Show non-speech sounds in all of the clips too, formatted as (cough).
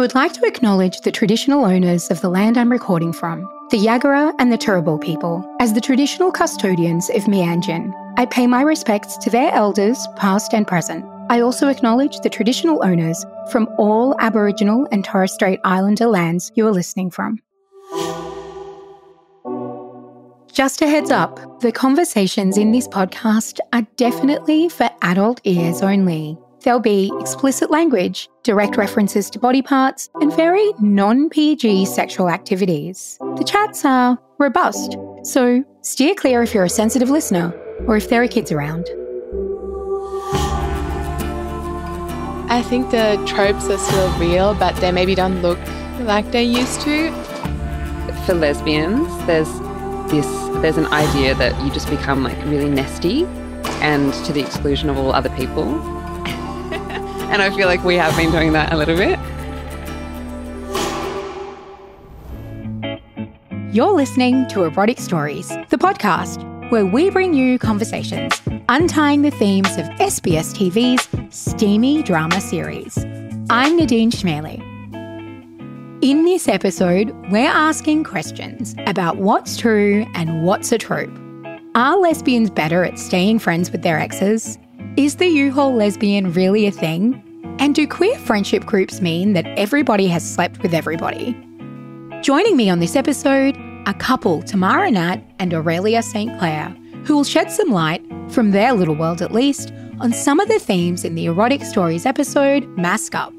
would like to acknowledge the traditional owners of the land I'm recording from, the Yagara and the Turrbal people, as the traditional custodians of Mianjin. I pay my respects to their elders, past and present. I also acknowledge the traditional owners from all Aboriginal and Torres Strait Islander lands you are listening from. Just a heads up the conversations in this podcast are definitely for adult ears only. There'll be explicit language, direct references to body parts, and very non PG sexual activities. The chats are robust, so steer clear if you're a sensitive listener or if there are kids around. I think the tropes are still real, but they maybe don't look like they used to. For lesbians, there's this there's an idea that you just become like really nesty and to the exclusion of all other people. And I feel like we have been doing that a little bit. You're listening to Erotic Stories, the podcast where we bring you conversations untying the themes of SBS TV's steamy drama series. I'm Nadine Chemali. In this episode, we're asking questions about what's true and what's a trope. Are lesbians better at staying friends with their exes? Is the U-Haul lesbian really a thing? And do queer friendship groups mean that everybody has slept with everybody? Joining me on this episode a couple, Tamara Natt and Aurelia St. Clair, who will shed some light, from their little world at least, on some of the themes in the Erotic Stories episode Masc Up.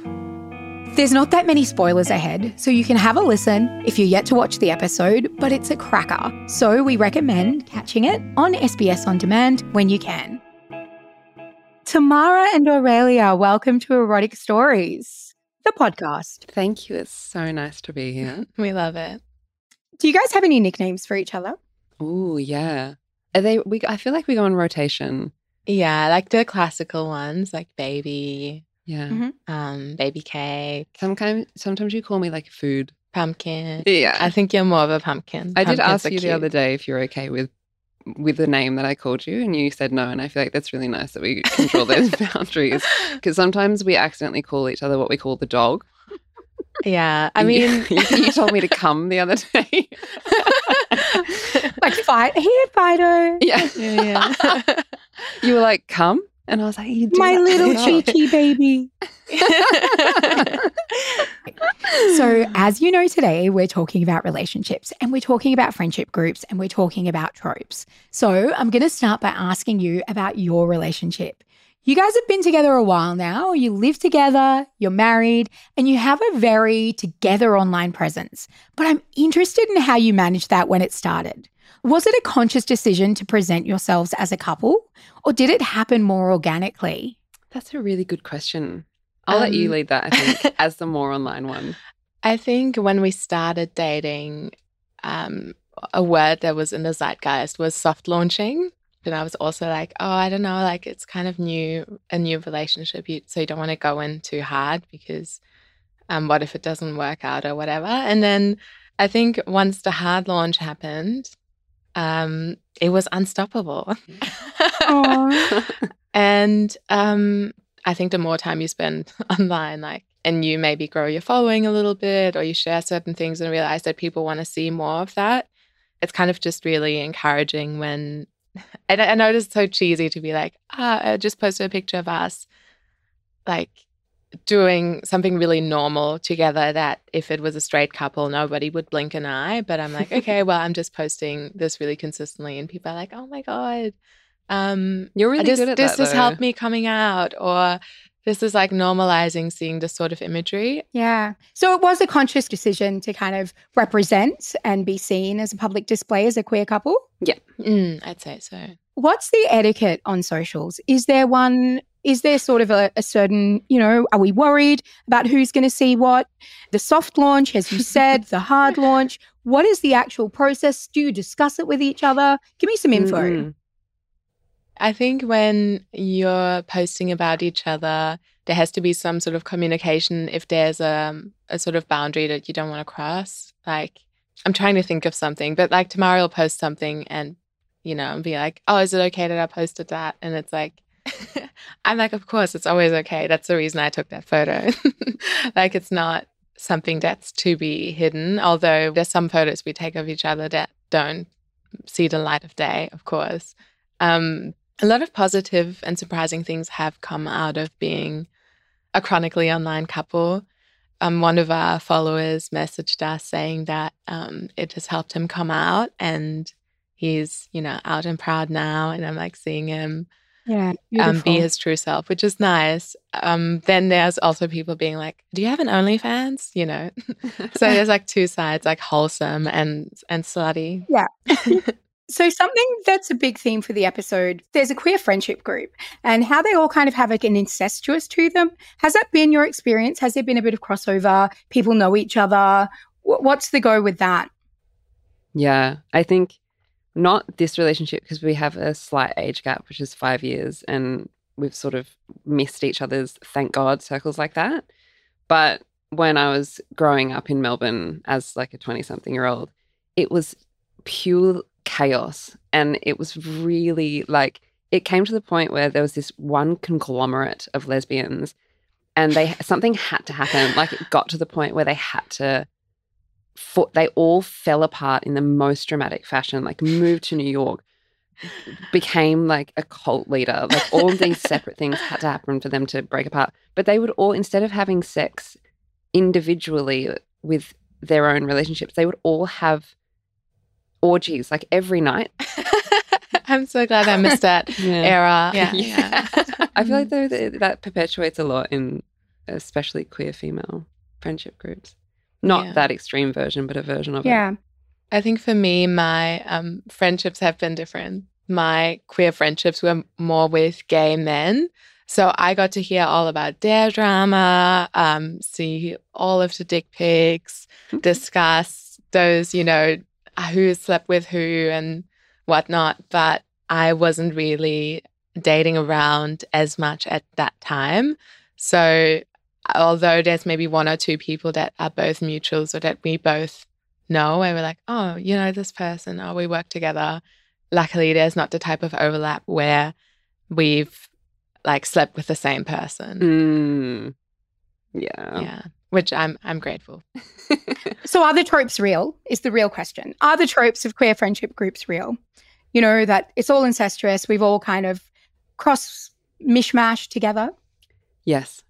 There's not that many spoilers ahead, so you can have a listen if you're yet to watch the episode, but it's a cracker, so we recommend catching it on SBS On Demand when you can. Tamara and Aurelia, welcome to Erotic Stories, the podcast. Thank you. It's so nice to be here. (laughs) We love it. Do you guys have any nicknames for each other? Oh, yeah. Are they we I feel like we go on rotation. Yeah, like the classical ones, like baby, Yeah. Mhm. um, baby cake, Sometimes sometimes you call me like food. pumpkin. Yeah. I think you're more of a pumpkin. I did ask you the other day if you're okay with with the name that I called you, and you said no. And I feel like that's really nice that we control those (laughs) boundaries because sometimes we accidentally call each other what we call the dog. Yeah, I mean, (laughs) you, you told me to come the other day. (laughs) Like fight here, Fido. yeah, yeah, yeah. you were like, "Come," and I was like, "You do My little a lot." Chi Chi baby. So, as you know, today we're talking about relationships and we're talking about friendship groups and we're talking about tropes. So, I'm going to start by asking you about your relationship. You guys have been together a while now, you live together, you're married, and you have a very together online presence. But I'm interested in how you managed that when it started. Was it a conscious decision to present yourselves as a couple, or did it happen more organically? That's a really good question. I'll let you Um, lead that. I think (laughs) as the more online one. I think when we started dating, um, a word that was in the zeitgeist was soft launching. And I was also like, oh, I don't know, like it's kind of new, a new relationship. You, so you don't want to go in too hard because um, what if it doesn't work out or whatever? And then I think once the hard launch happened, um, it was unstoppable. (laughs) And um, I think the more time you spend (laughs) online, like, and you maybe grow your following a little bit or you share certain things and realize that people want to see more of that, it's kind of just really encouraging when. (laughs) And I know it's so cheesy to be like, ah, I just posted a picture of us, like doing something really normal together that if it was a straight couple, nobody would blink an eye. But I'm like, (laughs) okay, well, I'm just posting this really consistently. And people are like, oh my God. Um, You're really this, good at this that. has though. helped me coming out or this is like normalizing seeing this sort of imagery Yeah. So it was a conscious decision to kind of represent and be seen as a public display as a queer couple. mm, i'd say so What's the etiquette on socials? Is there one? Is there sort of a, a certain, you know, are we worried about who's going to see what? The soft launch, as you said, the hard (laughs) launch. What is the actual process? Do you discuss it with each other? Give me some info. Mm-mm. I think when you're posting about each other there has to be some sort of communication if there's a, a sort of boundary that you don't want to cross like i'm trying to think of something but like tomorrow I'll post something and you know and be like oh is it okay that i posted that and it's like (laughs) I'm like, of course, it's always okay. That's the reason I took that photo. (laughs) like, it's not something that's to be hidden. Although there's some photos we take of each other that don't see the light of day, of course. Um, a lot of positive and surprising things have come out of being a chronically online couple. Um, one of our followers messaged us saying that um, it has helped him come out and he's, you know, out and proud now. And I'm like seeing him Yeah. um, be his true self, which is nice. Um, then there's also people being like, "Do you have an OnlyFans?" You know, (laughs) so there's like two sides, like wholesome and and slutty. (laughs) So, something that's a big theme for the episode, there's a queer friendship group and how they all kind of have like an incestuous to them. Has that been your experience? Has there been a bit of crossover? People know each other? What's the go with that? Yeah, I think not this relationship because we have a slight age gap, which is five years, and we've sort of missed each other's, thank God, circles like that. But when I was growing up in Melbourne as like a 20 something year old, it was pure chaos. And it was really like, it came to the point where there was this one conglomerate of lesbians and they (laughs) something had to happen. Like it got to the point where they had to for, they all fell apart in the most dramatic fashion, like moved to New York, became like a cult leader. Like all these (laughs) separate things had to happen for them to break apart. But they would all, instead of having sex individually with their own relationships, they would all have orgies like every night. (laughs) I'm so glad I missed that (laughs) era. (laughs) Yeah, yeah. I feel like though that, that perpetuates a lot in especially queer female friendship groups. Not Yeah. that extreme version, but a version of it. Yeah. I think for me, my um, friendships have been different. My queer friendships were more with gay men. So I got to hear all about their drama, um, see all of the dick pics, discuss those, you know, who slept with who and whatnot. But I wasn't really dating around as much at that time. So although there's maybe one or two people that are both mutuals or that we both know and we're like, oh, you know, this person, oh, we work together. Luckily, there's not the type of overlap where we've like slept with the same person. Mm. Yeah. Yeah. Which I'm I'm grateful. (laughs) So, are the tropes real? Is the real question. Are the tropes of queer friendship groups real? You know, that it's all incestuous. We've all kind of cross mishmash together. Yes.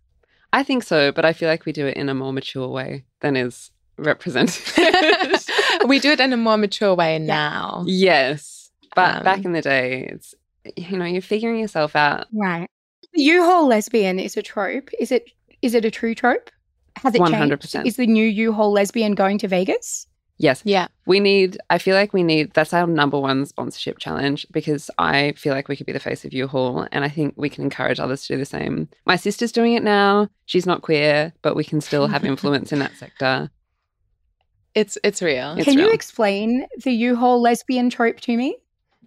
I think so, but I feel like we do it in a more mature way than is represented. (laughs) we do it in a more mature way now. yes. But Um, back in the day, it's, you know, you're figuring yourself out. Right. The U-Haul lesbian is a trope. Is it is it a true trope? Has it 100%. changed? Is the new U-Haul lesbian going to Vegas? Yes. Yeah. We need, I feel like we need, that's our number one sponsorship challenge because I feel like we could be the face of U-Haul and I think we can encourage others to do the same. My sister's doing it now. She's not queer, but we can still have (laughs) influence in that sector. It's it's real. It's can you explain the U-Haul lesbian trope to me?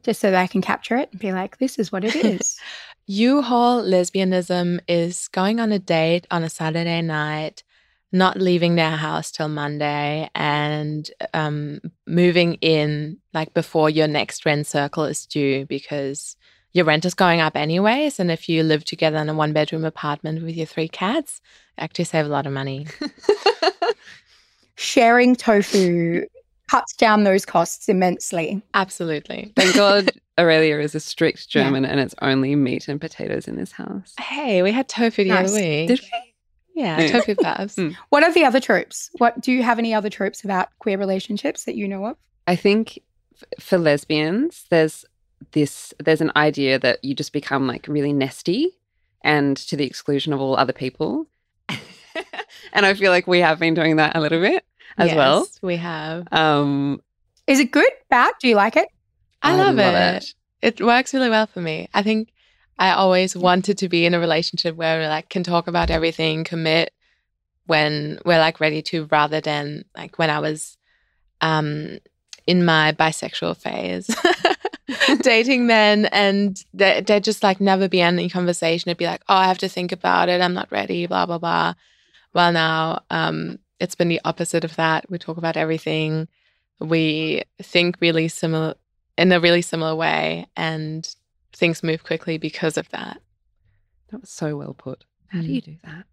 Just so that I can capture it and be like, this is what it (laughs) is. U-Haul lesbianism is going on a date on a Saturday night, not leaving their house till Monday, and um, moving in like before your next rent circle is due because your rent is going up anyways. And if you live together in a one bedroom apartment with your three cats, you actually save a lot of money. (laughs) Sharing tofu cuts down those costs immensely. Absolutely. Thank God Aurelia is a strict German and it's only meat and potatoes in this house. Hey, we had tofu the Nice. other week. Did we? Yeah, puffs. Mm. What are the other tropes? What do you have any other tropes about queer relationships that you know of? I think f- for lesbians, there's this there's an idea that you just become like really nesty and to the exclusion of all other people. (laughs) and I feel like we have been doing that a little bit as well. We have. Um Is it good? Bad? Do you like it? I, love, it. it. works really well for me. I think I always wanted to be in a relationship where we like can talk about everything, commit when we're like ready to, rather than like when I was um in my bisexual phase. (laughs) dating men and they just like never be any conversation. It'd be like, oh, I have to think about it. I'm not ready, blah, blah, blah. Well, now um, it's been the opposite of that. We talk about everything. We think really similar in a really similar way, and things move quickly because of that. That was so well put. How do Mm. you do that?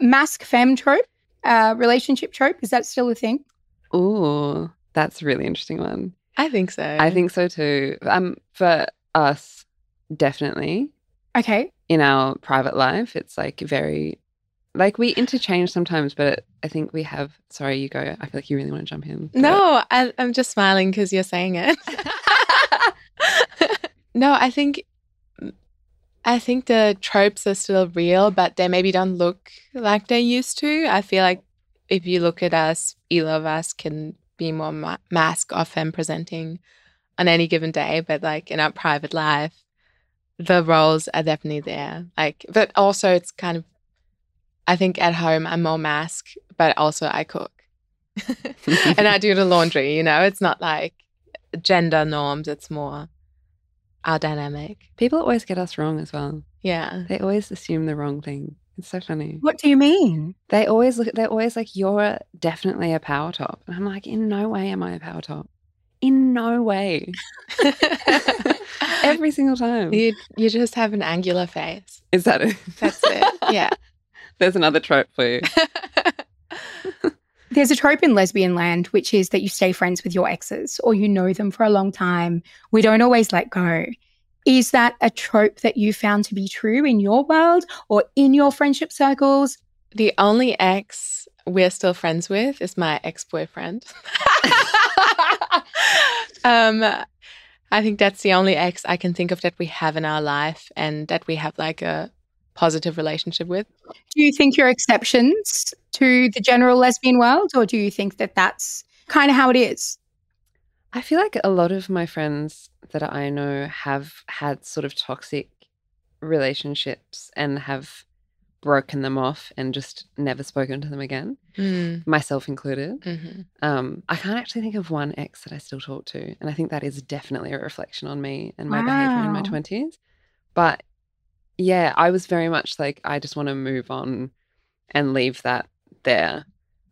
Masc femme trope. uh, relationship trope? Is that still a thing? Oh, that's a really interesting one. I think so. I think so too. Um, for us, definitely Okay. in our private life, it's like very, like we interchange sometimes, but I think we have. Sorry, you go. I feel like you really want to jump in. No, I, I'm just smiling because you're saying it. (laughs) (laughs) no, I think I think the tropes are still real, but they maybe don't look like they used to. I feel like if you look at us, either of us can be more ma- mask off and presenting on any given day, but like in our private life, the roles are definitely there. Like, but also it's kind of, I think at home I'm more masc, but also I cook. (laughs) and I do the laundry, you know, it's not like gender norms, it's more our dynamic. People always get us wrong as well. Yeah. They always assume the wrong thing. It's so funny. What do you mean? They always look. They're always like, "You're definitely a power top," and I'm like, "In no way am I a power top. In no way." (laughs) Every single time. you you just have an angular face. Is that it? That's it. Yeah. (laughs) There's another trope for you. (laughs) There's a trope in lesbian land, which is that you stay friends with your exes or you know them for a long time. We don't always let go. Is that a trope that you found to be true in your world or in your friendship circles? the only ex we're still friends with is my ex-boyfriend. (laughs) um I think that's the only ex I can think of that we have in our life and that we have like a positive relationship with. Do you think you're exceptions to the general lesbian world or do you think that that's kind of how it is? I feel like a lot of my friends that I know have had sort of toxic relationships and have broken them off and just never spoken to them again, Mm. myself included. hmm Um, I can't actually think of one ex that I still talk to, and I think that is definitely a reflection on me and my behavior in my twenties. But yeah, I was very much like I just want to move on and leave that there.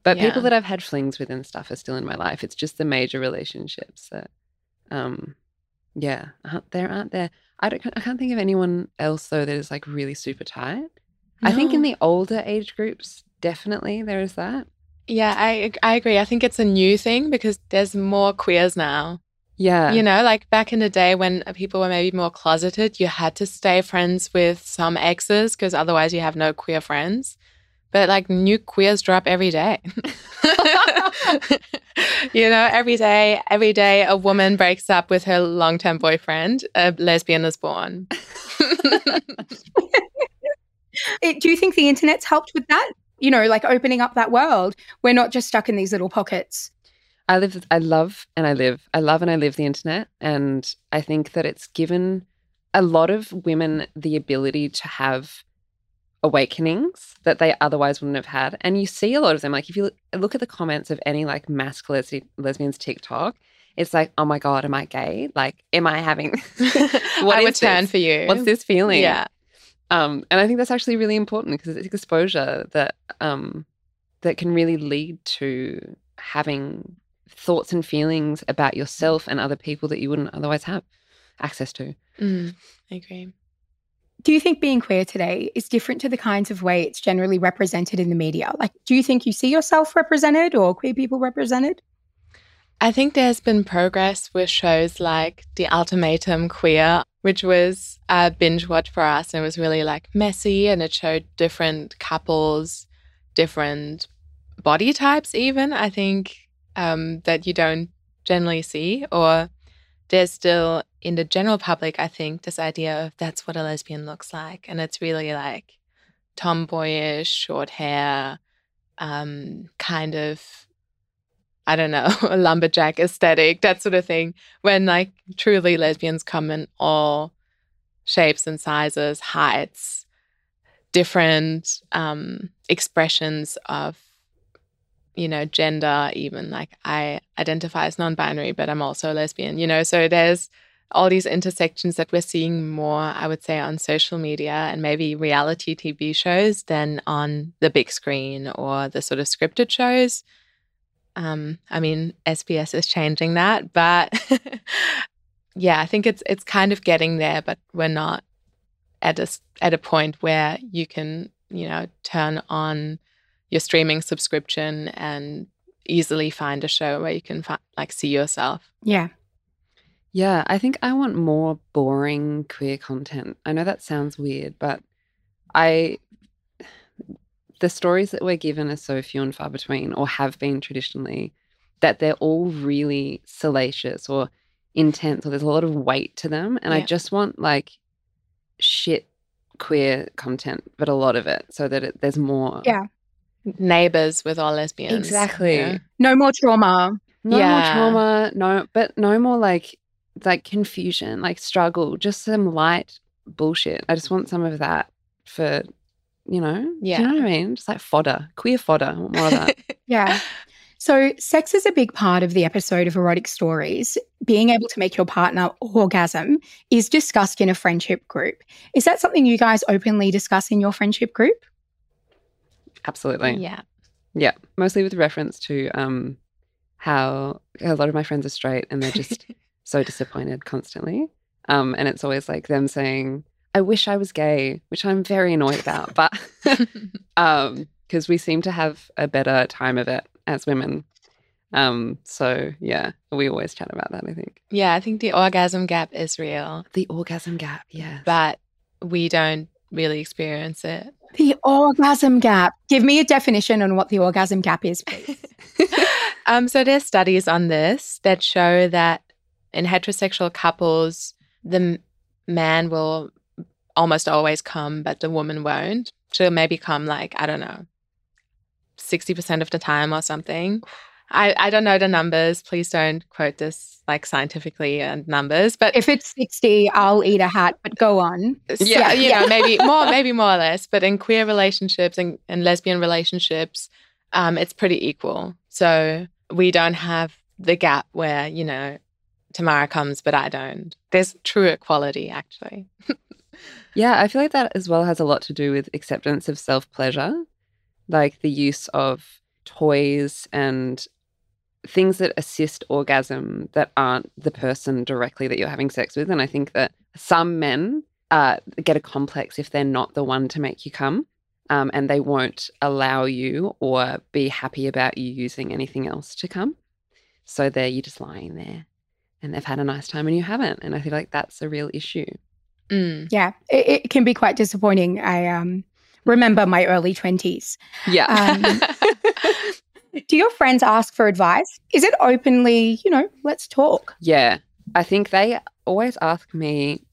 But Yeah. people that I've had flings with and stuff are still in my life. It's just the major relationships that, um, yeah, aren't- there aren't there. I don't. I can't think of anyone else though that is like really super tight. No. I think in the older age groups, definitely there is that. Yeah, I I agree. I think it's a new thing because there's more queers now. Yeah, You know, like back in the day when people were maybe more closeted, you had to stay friends with some exes because otherwise you have no queer friends. But like new queers drop every day. (laughs) you know, every day, every day a woman breaks up with her long term boyfriend, a lesbian is born. (laughs) It, do you think the internet's helped with that? You know, like opening up that world. We're not just stuck in these little pockets. I live, I love, and I live, I love and I live the internet. And I think that it's given a lot of women the ability to have awakenings that they otherwise wouldn't have had. And you see a lot of them. Like if you look, look at the comments of any like masc lesbi- lesbians TikTok, it's like, oh my God, am I gay? Like, am I having, (laughs) What (laughs) I is would turn for you. what's this feeling? Yeah. Um, and I think that's actually really important because it's exposure that um, that can really lead to having thoughts and feelings about yourself and other people that you wouldn't otherwise have access to. Mm, I agree. Do you think being queer today is different to the kinds of way it's generally represented in the media? Like, do you think you see yourself represented or queer people represented? I think there's been progress with shows like The Ultimatum Queer, which was a binge watch for us and it was really like messy and it showed different couples, different body types, even, I think, um, that you don't generally see. Or there's still in the general public, I think, this idea of that's what a lesbian looks like. And it's really like tomboyish, short hair, um, kind of I don't know, (laughs) a lumberjack aesthetic, that sort of thing. When like truly lesbians come in all shapes and sizes, heights, different um, expressions of, you know, gender, even like I identify as non binary, but I'm also a lesbian, you know, so there's all these intersections that we're seeing more, I would say, on social media and maybe reality TV shows than on the big screen or the sort of scripted shows. Um, I mean, SBS is changing that, but (laughs) yeah, I think it's it's kind of getting there, but we're not at a at a point where you can, you know, turn on your streaming subscription and easily find a show where you can fi- like see yourself. Yeah. Yeah, I think I want more boring queer content. I know that sounds weird, but I the stories that we're given are so few and far between or have been traditionally that they're all really salacious or intense or there's a lot of weight to them and I just want like shit queer content but a lot of it so that it, there's more Yeah. Neighbors with all lesbians. Exactly. Yeah. No more trauma. no Yeah. more trauma no but no more like like confusion like struggle just some light bullshit i just want some of that for you know Do Yeah. you know what i mean just like fodder queer fodder I want more of that (laughs) Yeah. So, sex is a big part of the episode of Erotic Stories. Being able to make your partner orgasm is discussed in a friendship group. Is that something you guys openly discuss in your friendship group? Absolutely. Yeah. yeah mostly with reference to um how a lot of my friends are straight and they're just (laughs) so disappointed constantly. Um and it's always like them saying i wish i was gay which i'm very annoyed about but (laughs) (laughs) um because we seem to have a better time of it as women. Um so yeah we always chat about that i think. Yeah, I think the orgasm gap is real, the orgasm gap yeah but we don't really experience it. The orgasm gap. Give me a definition on what the orgasm gap is, please. (laughs) um, so there's studies on this that show that in heterosexual couples, the m- man will almost always come, but the woman won't. She'll maybe come like I don't know, sixty percent of the time or something. I I don't know the numbers. Please don't quote this like scientifically and numbers, but if it's 60, I'll eat a hat, but go on. yeah, Yeah. you know, maybe more, (laughs) maybe more or less. But in queer relationships and, and lesbian relationships, um, it's pretty equal. So we don't have the gap where you know Tamara comes, but I don't. There's true equality, actually. (laughs) Yeah, I feel like that as well has a lot to do with acceptance of self pleasure, like the use of toys and things that assist orgasm that aren't the person directly that you're having sex with. And I think that some men uh, get a complex if they're not the one to make you come. Um, and they won't allow you or be happy about you using anything else to come. So there, you're just lying there and they've had a nice time and you haven't. And I feel like that's a real issue. Mm. Yeah, it, it can be quite disappointing. I um, remember my early 20s. Yeah. Um, (laughs) Do your friends ask for advice? Is it openly, you know, let's talk? Yeah. I think they always ask me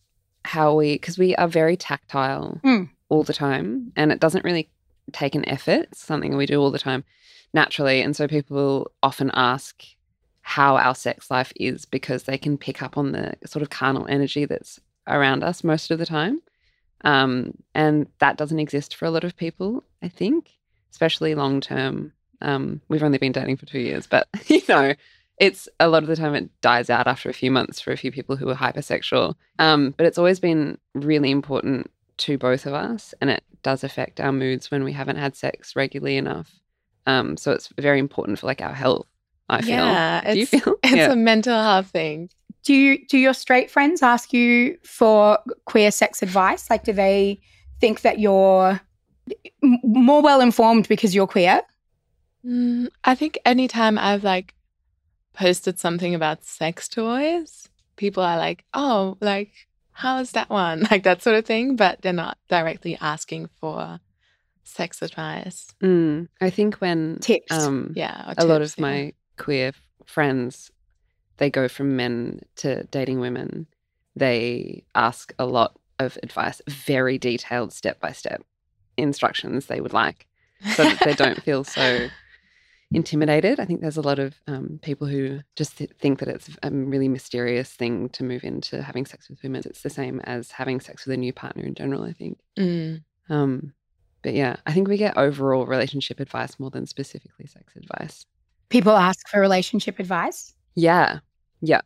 how we, because we are very tactile Mm. all the time and it doesn't really take an effort. It's something we do all the time naturally. And so people often ask how our sex life is because they can pick up on the sort of carnal energy that's around us most of the time. Um, and that doesn't exist for a lot of people, I think, especially long term. Um, we've only been dating for two years, but (laughs) you know, it's a lot of the time it dies out after a few months for a few people who are hypersexual. Um, but it's always been really important to both of us, and it does affect our moods when we haven't had sex regularly enough. Um, so it's very important for like our health. I feel. Yeah, Do you it's, feel? (laughs) it's yeah. a mental health thing. Do you do your straight friends ask you for queer sex advice? Like, do they think that you're more well informed because you're queer? Mm, I think anytime I've like posted something about sex toys, people are like, "Oh, like how's that one?" (laughs) Like that sort of thing, but they're not directly asking for sex advice. Mm, I think when Tips. um, Yeah, or a lot of yeah. my queer friends they go from men to dating women they ask a lot of advice very detailed step by step instructions they would like so that they don't feel (laughs) so intimidated i think there's a lot of um, people who just th- think that it's a really mysterious thing to move into having sex with women it's the same as having sex with a new partner in general i think Mm. um, but yeah i think we get overall relationship advice more than specifically sex advice People ask for relationship advice. Yeah. Yeah.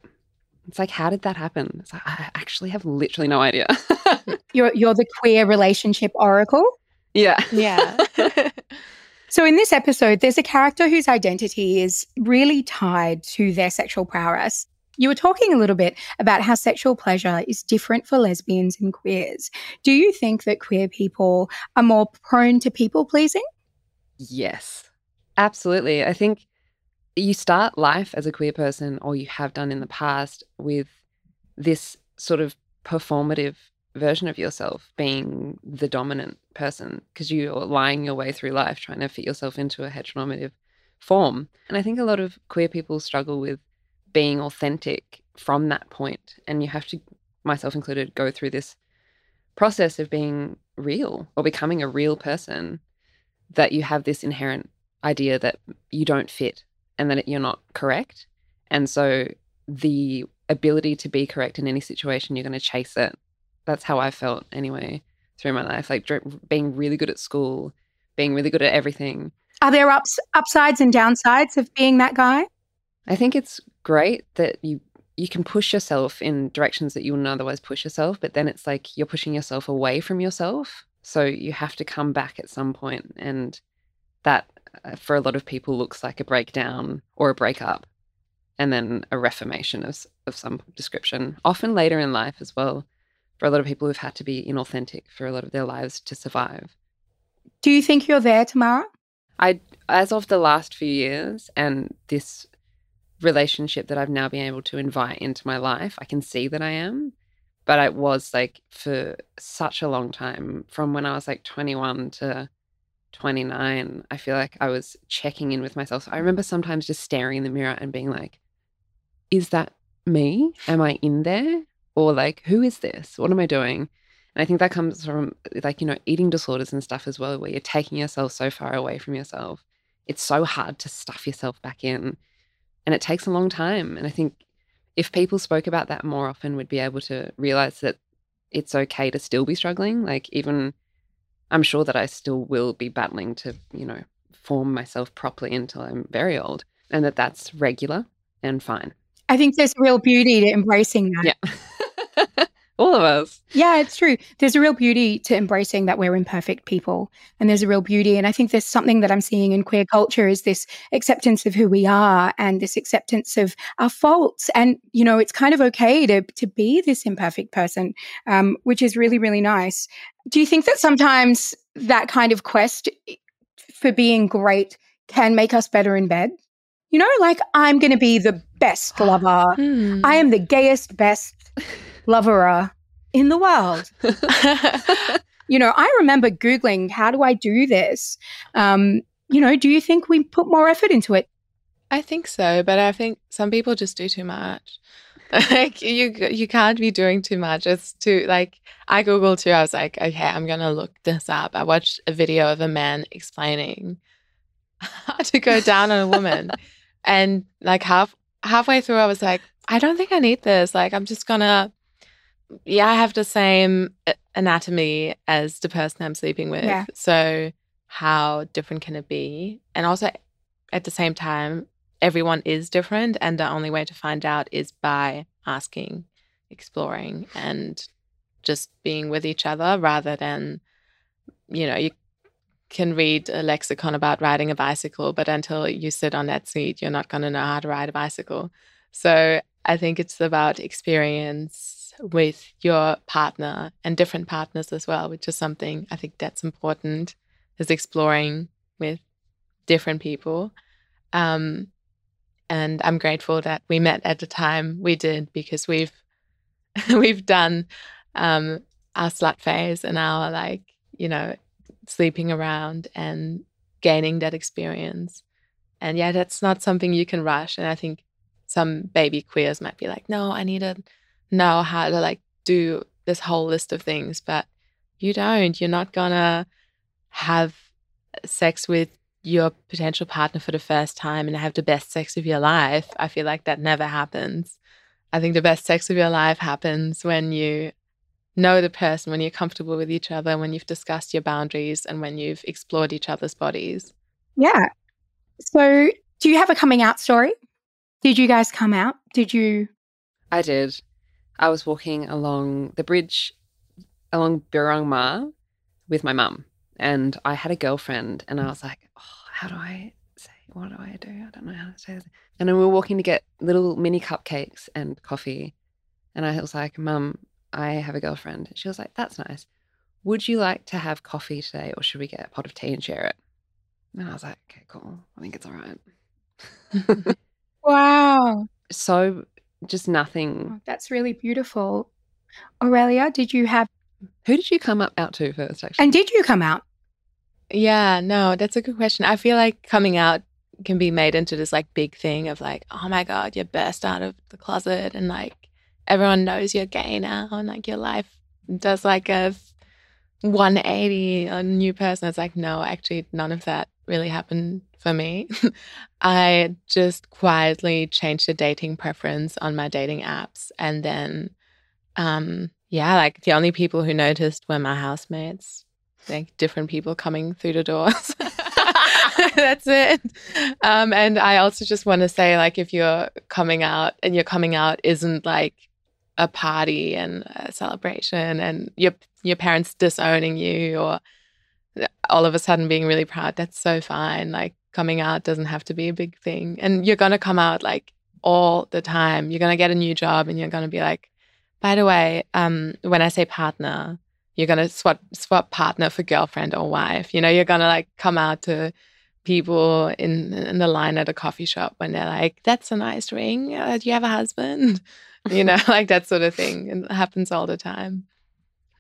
It's like, how did that happen? It's like, I actually have literally no idea. (laughs) You're you're the queer relationship oracle. yeah. Yeah. (laughs) So in this episode, there's a character whose identity is really tied to their sexual prowess. You were talking a little bit about how sexual pleasure is different for lesbians and queers. Do you think that queer people are more prone to people pleasing? Yes, absolutely. I think you start life as a queer person, or you have done in the past, with this sort of performative version of yourself being the dominant person because you're lying your way through life trying to fit yourself into a heteronormative form. And I think a lot of queer people struggle with being authentic from that point. And you have to, myself included, go through this process of being real or becoming a real person that you have this inherent idea that you don't fit and that you're not correct. And so the ability to be correct in any situation, you're going to chase it. That's how I felt anyway through my life, like being really good at school, being really good at everything. Are there ups, upsides and downsides of being that guy? I think it's great that you you can push yourself in directions that you wouldn't otherwise push yourself, but then it's like you're pushing yourself away from yourself. So you have to come back at some point, and that uh, for a lot of people looks like a breakdown or a breakup, and then a reformation of of some description. Often later in life as well, for a lot of people who've had to be inauthentic for a lot of their lives to survive. Do you think you're there, Tamara? I, as of the last few years, and this relationship that I've now been able to invite into my life, I can see that I am. But it was like for such a long time, from when I was like 21 to 29, I feel like I was checking in with myself. So I remember sometimes just staring in the mirror and being like, is that me? Am I in there? Or like, who is this? What am I doing? And I think that comes from like, you know, eating disorders and stuff as well, where you're taking yourself so far away from yourself. It's so hard to stuff yourself back in. And it takes a long time. And I think if people spoke about that more often, we'd be able to realize that it's okay to still be struggling. Like, even I'm sure that I still will be battling to, you know, form myself properly until I'm very old, and that that's regular and fine. I think there's real beauty to embracing that. Yeah. (laughs) (laughs) All of us. Yeah, it's true. There's a real beauty to embracing that we're imperfect people. And there's a real beauty. And I think there's something that I'm seeing in queer culture is this acceptance of who we are and this acceptance of our faults. And, you know, it's kind of okay to, to be this imperfect person, um, which is really, really nice. Do you think that sometimes that kind of quest for being great can make us better in bed? You know, like I'm going to be the best (gasps) lover. Hmm. I am the gayest, best loverer in the world. (laughs) you know, I remember Googling, how do I do this? Um, you know, do you think we put more effort into it? I think so, but I think some people just do too much. (laughs) like you you can't be doing too much. It's too like I googled too. I was like, okay, I'm gonna look this up. I watched a video of a man explaining (laughs) how to go down on a woman. and like half halfway through I was like, I don't think I need this. Like I'm just gonna yeah, I have the same uh, anatomy as the person I'm sleeping with. Yeah. So how different can it be? And also at the same time, everyone is different and the only way to find out is by asking, exploring and just being with each other rather than you know, you can read a lexicon about riding a bicycle, but until you sit on that seat, you're not going to know how to ride a bicycle. So I think it's about experience with your partner and different partners as well, which is something I think that's important is exploring with different people. Um, and I'm grateful that we met at the time we did because we've (laughs) we've done um, our slut phase and our like you know sleeping around and gaining that experience. And yeah, that's not something you can rush. And I think some baby queers might be like, no, I need to know how to like do this whole list of things, but you don't. You're not gonna have sex with your potential partner for the first time and have the best sex of your life. I feel like that never happens. I think the best sex of your life happens when you know the person, when you're comfortable with each other, when you've discussed your boundaries, and when you've explored each other's bodies. Yeah. So, do you have a coming out story? Did you guys come out? Did you? I did. I was walking along the bridge along Birrong Ma with my mum, and I had a girlfriend, and I was like, oh, how do I say, what do I do? I don't know how to say this. And then we were walking to get little mini cupcakes and coffee, and I was like, Mum, I have a girlfriend. She was like, that's nice. Would you like to have coffee today, or should we get a pot of tea and share it? And I was like, okay, cool. I think it's all right. (laughs) Wow. so just nothing. Oh, That's really beautiful. Aurelia, did you have, Who did you come up out to first, actually? and did you come out? Yeah, no, that's a good question. I feel like coming out can be made into this like big thing of like, oh my God, you're burst out of the closet and like everyone knows you're gay now and like your life does like a 180 a new person. It's like, no, actually, none of that really happened for me. (laughs) I just quietly changed the dating preference on my dating apps. And then, um, yeah, like the only people who noticed were my housemates, like different people coming through the doors. (laughs) That's it. Um, and I also just want to say, like, if you're coming out and your coming out isn't like a party and a celebration, and your your parents disowning you, or all of a sudden being really proud, that's so fine. Like, coming out doesn't have to be a big thing, and you're gonna come out like all the time. You're gonna get a new job, and you're gonna be like, by the way, um, when I say partner, you're gonna swap swap partner for girlfriend or wife. You know, you're gonna like come out to people in in the line at a coffee shop when they're like, "That's a nice ring. Uh, do you have a husband?" (laughs) you know, (laughs) like that sort of thing. It happens all the time.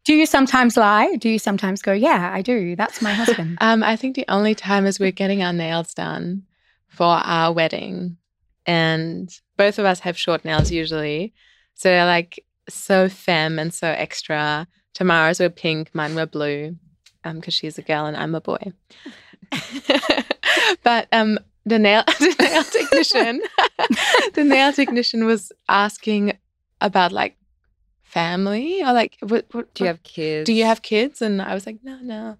Do you sometimes lie? Do you sometimes go, yeah, I do. That's my husband? (laughs) Um, I think the only time is we're getting our nails done for our wedding, and both of us have short nails usually, so they're like so femme and so extra. Tamara's were pink, mine were blue, um, because she's a girl and I'm a boy. (laughs) but um, the nail (laughs) the nail technician, the nail technician was asking about like family or like what, what do you have kids? do you have kids? And I was like, no, no.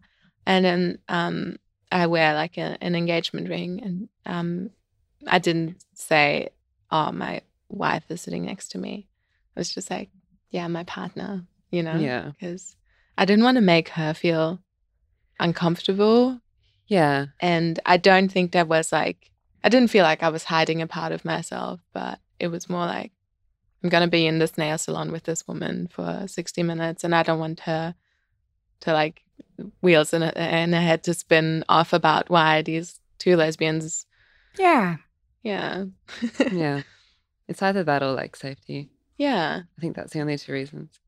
And then um, I wear like a, an engagement ring, and um, I didn't say, oh, my wife is sitting next to me. I was just like, yeah, my partner, you know, Yeah. because I didn't want to make her feel uncomfortable. Yeah. And I don't think there was like, I didn't feel like I was hiding a part of myself, but it was more like, I'm going to be in this nail salon with this woman for 60 minutes, and I don't want her to like wheels in, her- in her head to spin off about why these two lesbians, yeah. yeah. Yeah. it's either that or like safety. yeah. I think that's the only two reasons.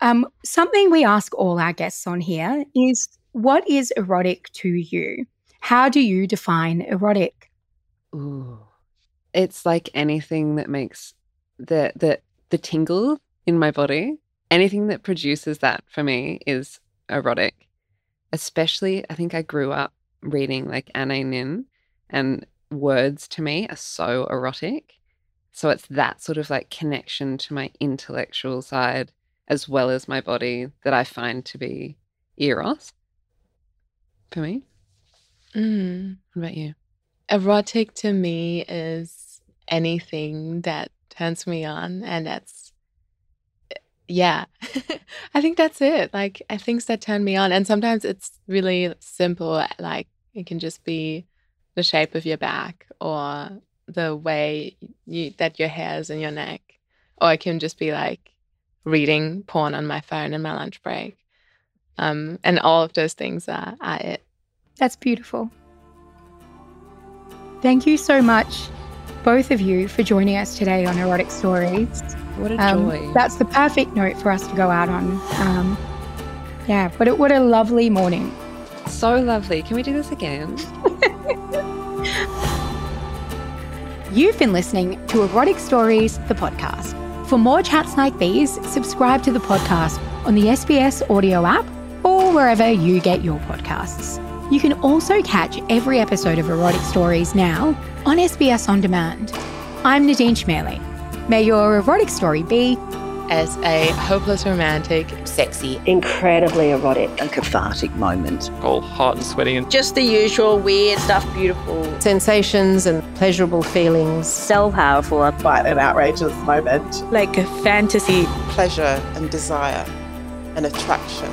Um, something we ask all our guests on here is what is erotic to you? How do you define erotic? Ooh. It's like anything that makes the the the tingle in my body. Anything that produces that for me is erotic. Especially I think I grew up reading like Anaïs Nin and words to me are so erotic. So it's that sort of like connection to my intellectual side as well as my body that I find to be eros for me. Mm. What about you? Erotic to me is anything that turns me on, and that's yeah. (laughs) I think that's it. Like things that turn me on, and sometimes it's really simple. Like it can just be the shape of your back, or the way you that your hair is in your neck, or it can just be like reading porn on my phone in my lunch break. Um, and all of those things are, are it. That's beautiful. Thank you so much, both of you, for joining us today on Erotic Stories. What a Um, joy. That's the perfect note for us to go out on. Um, yeah, but it, what a lovely morning. so lovely. Can we do this again? (laughs) You've been listening to Erotic Stories, the podcast. For more chats like these, subscribe to the podcast on the SBS audio app or wherever you get your podcasts. You can also catch every episode of Erotic Stories now on SBS On Demand. I'm Nadine Chemali. May your erotic story be As a hopeless romantic, sexy. incredibly erotic. and cathartic moment. all hot and sweaty and Just the usual weird stuff, beautiful. sensations and pleasurable feelings. So powerful. quite an outrageous moment. like a fantasy. Pleasure and desire and attraction.